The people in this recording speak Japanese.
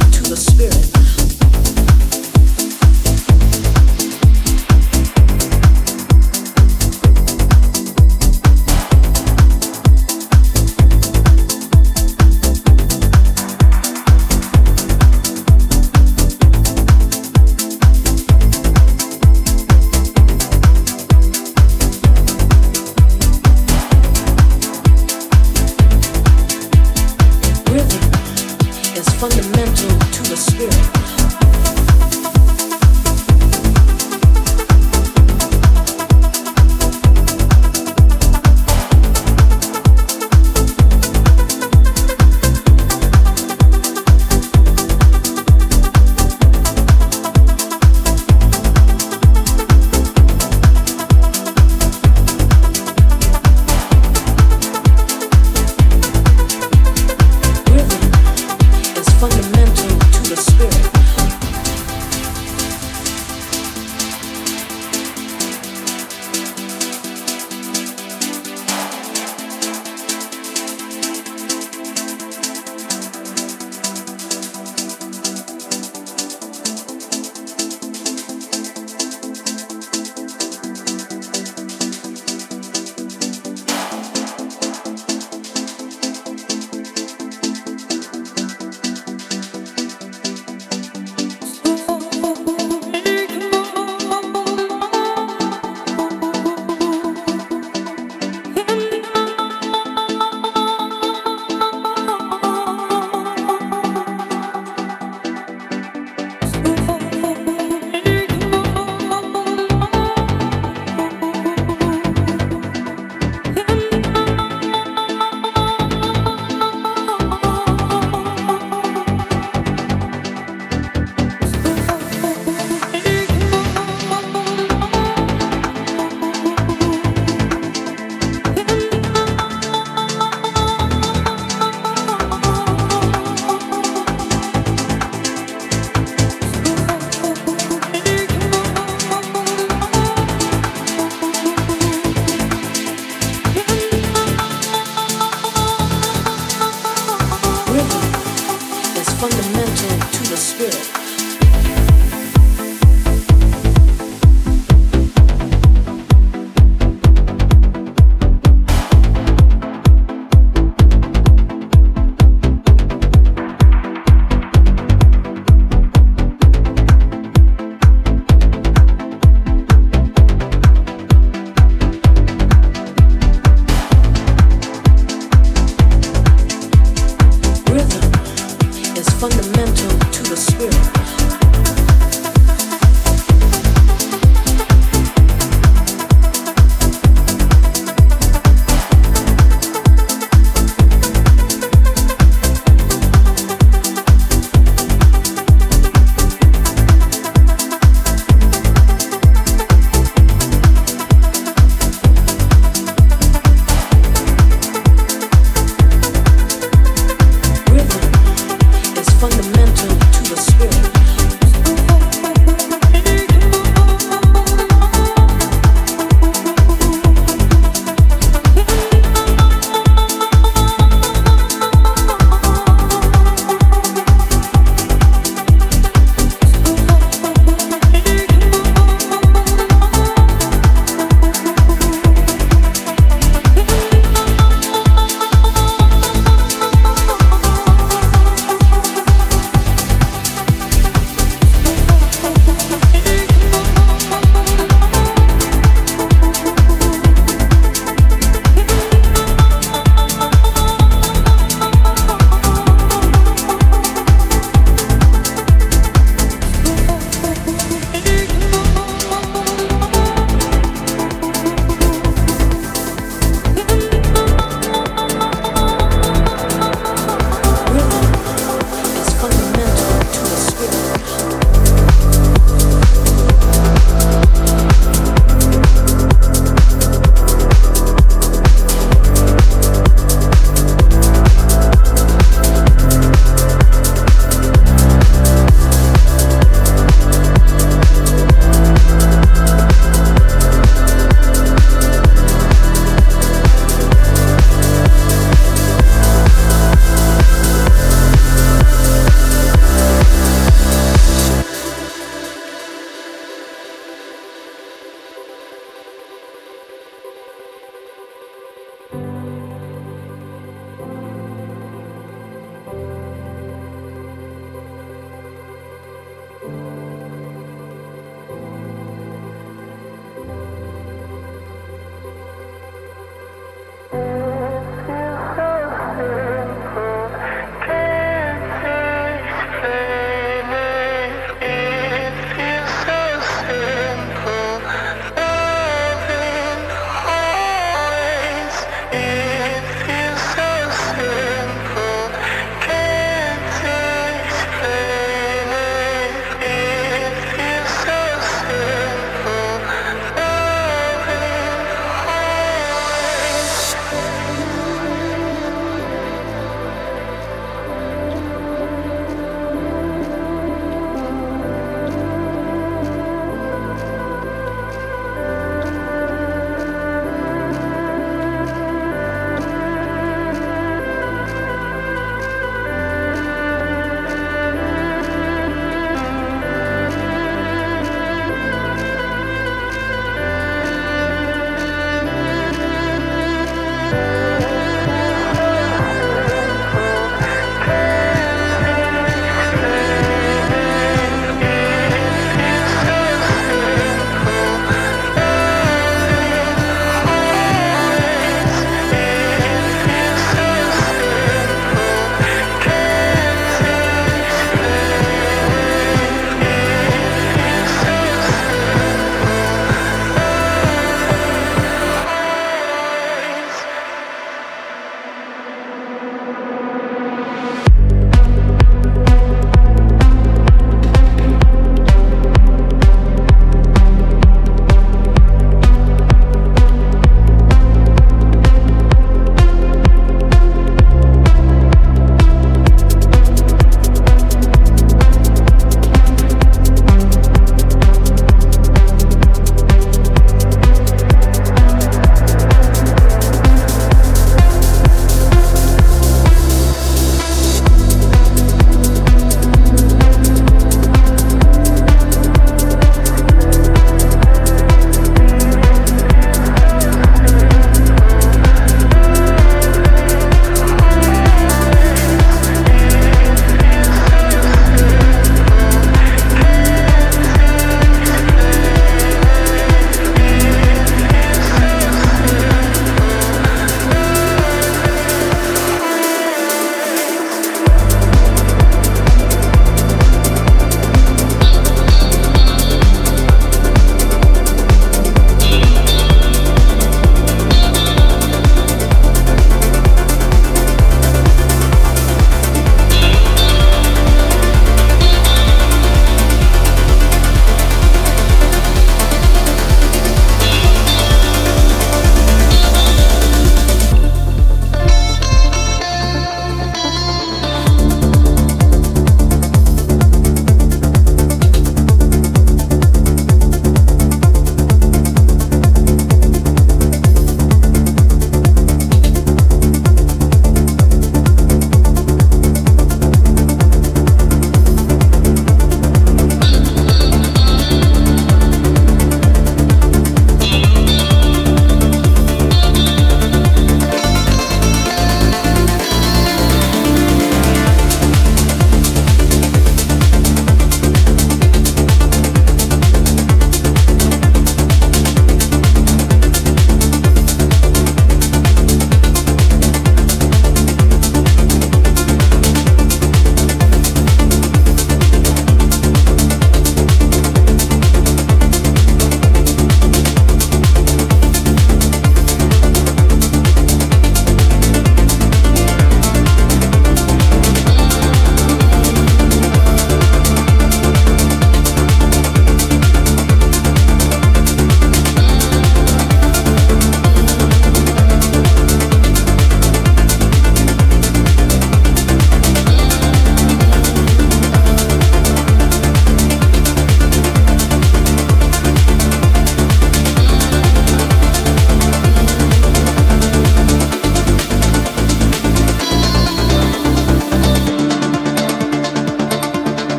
to the spirit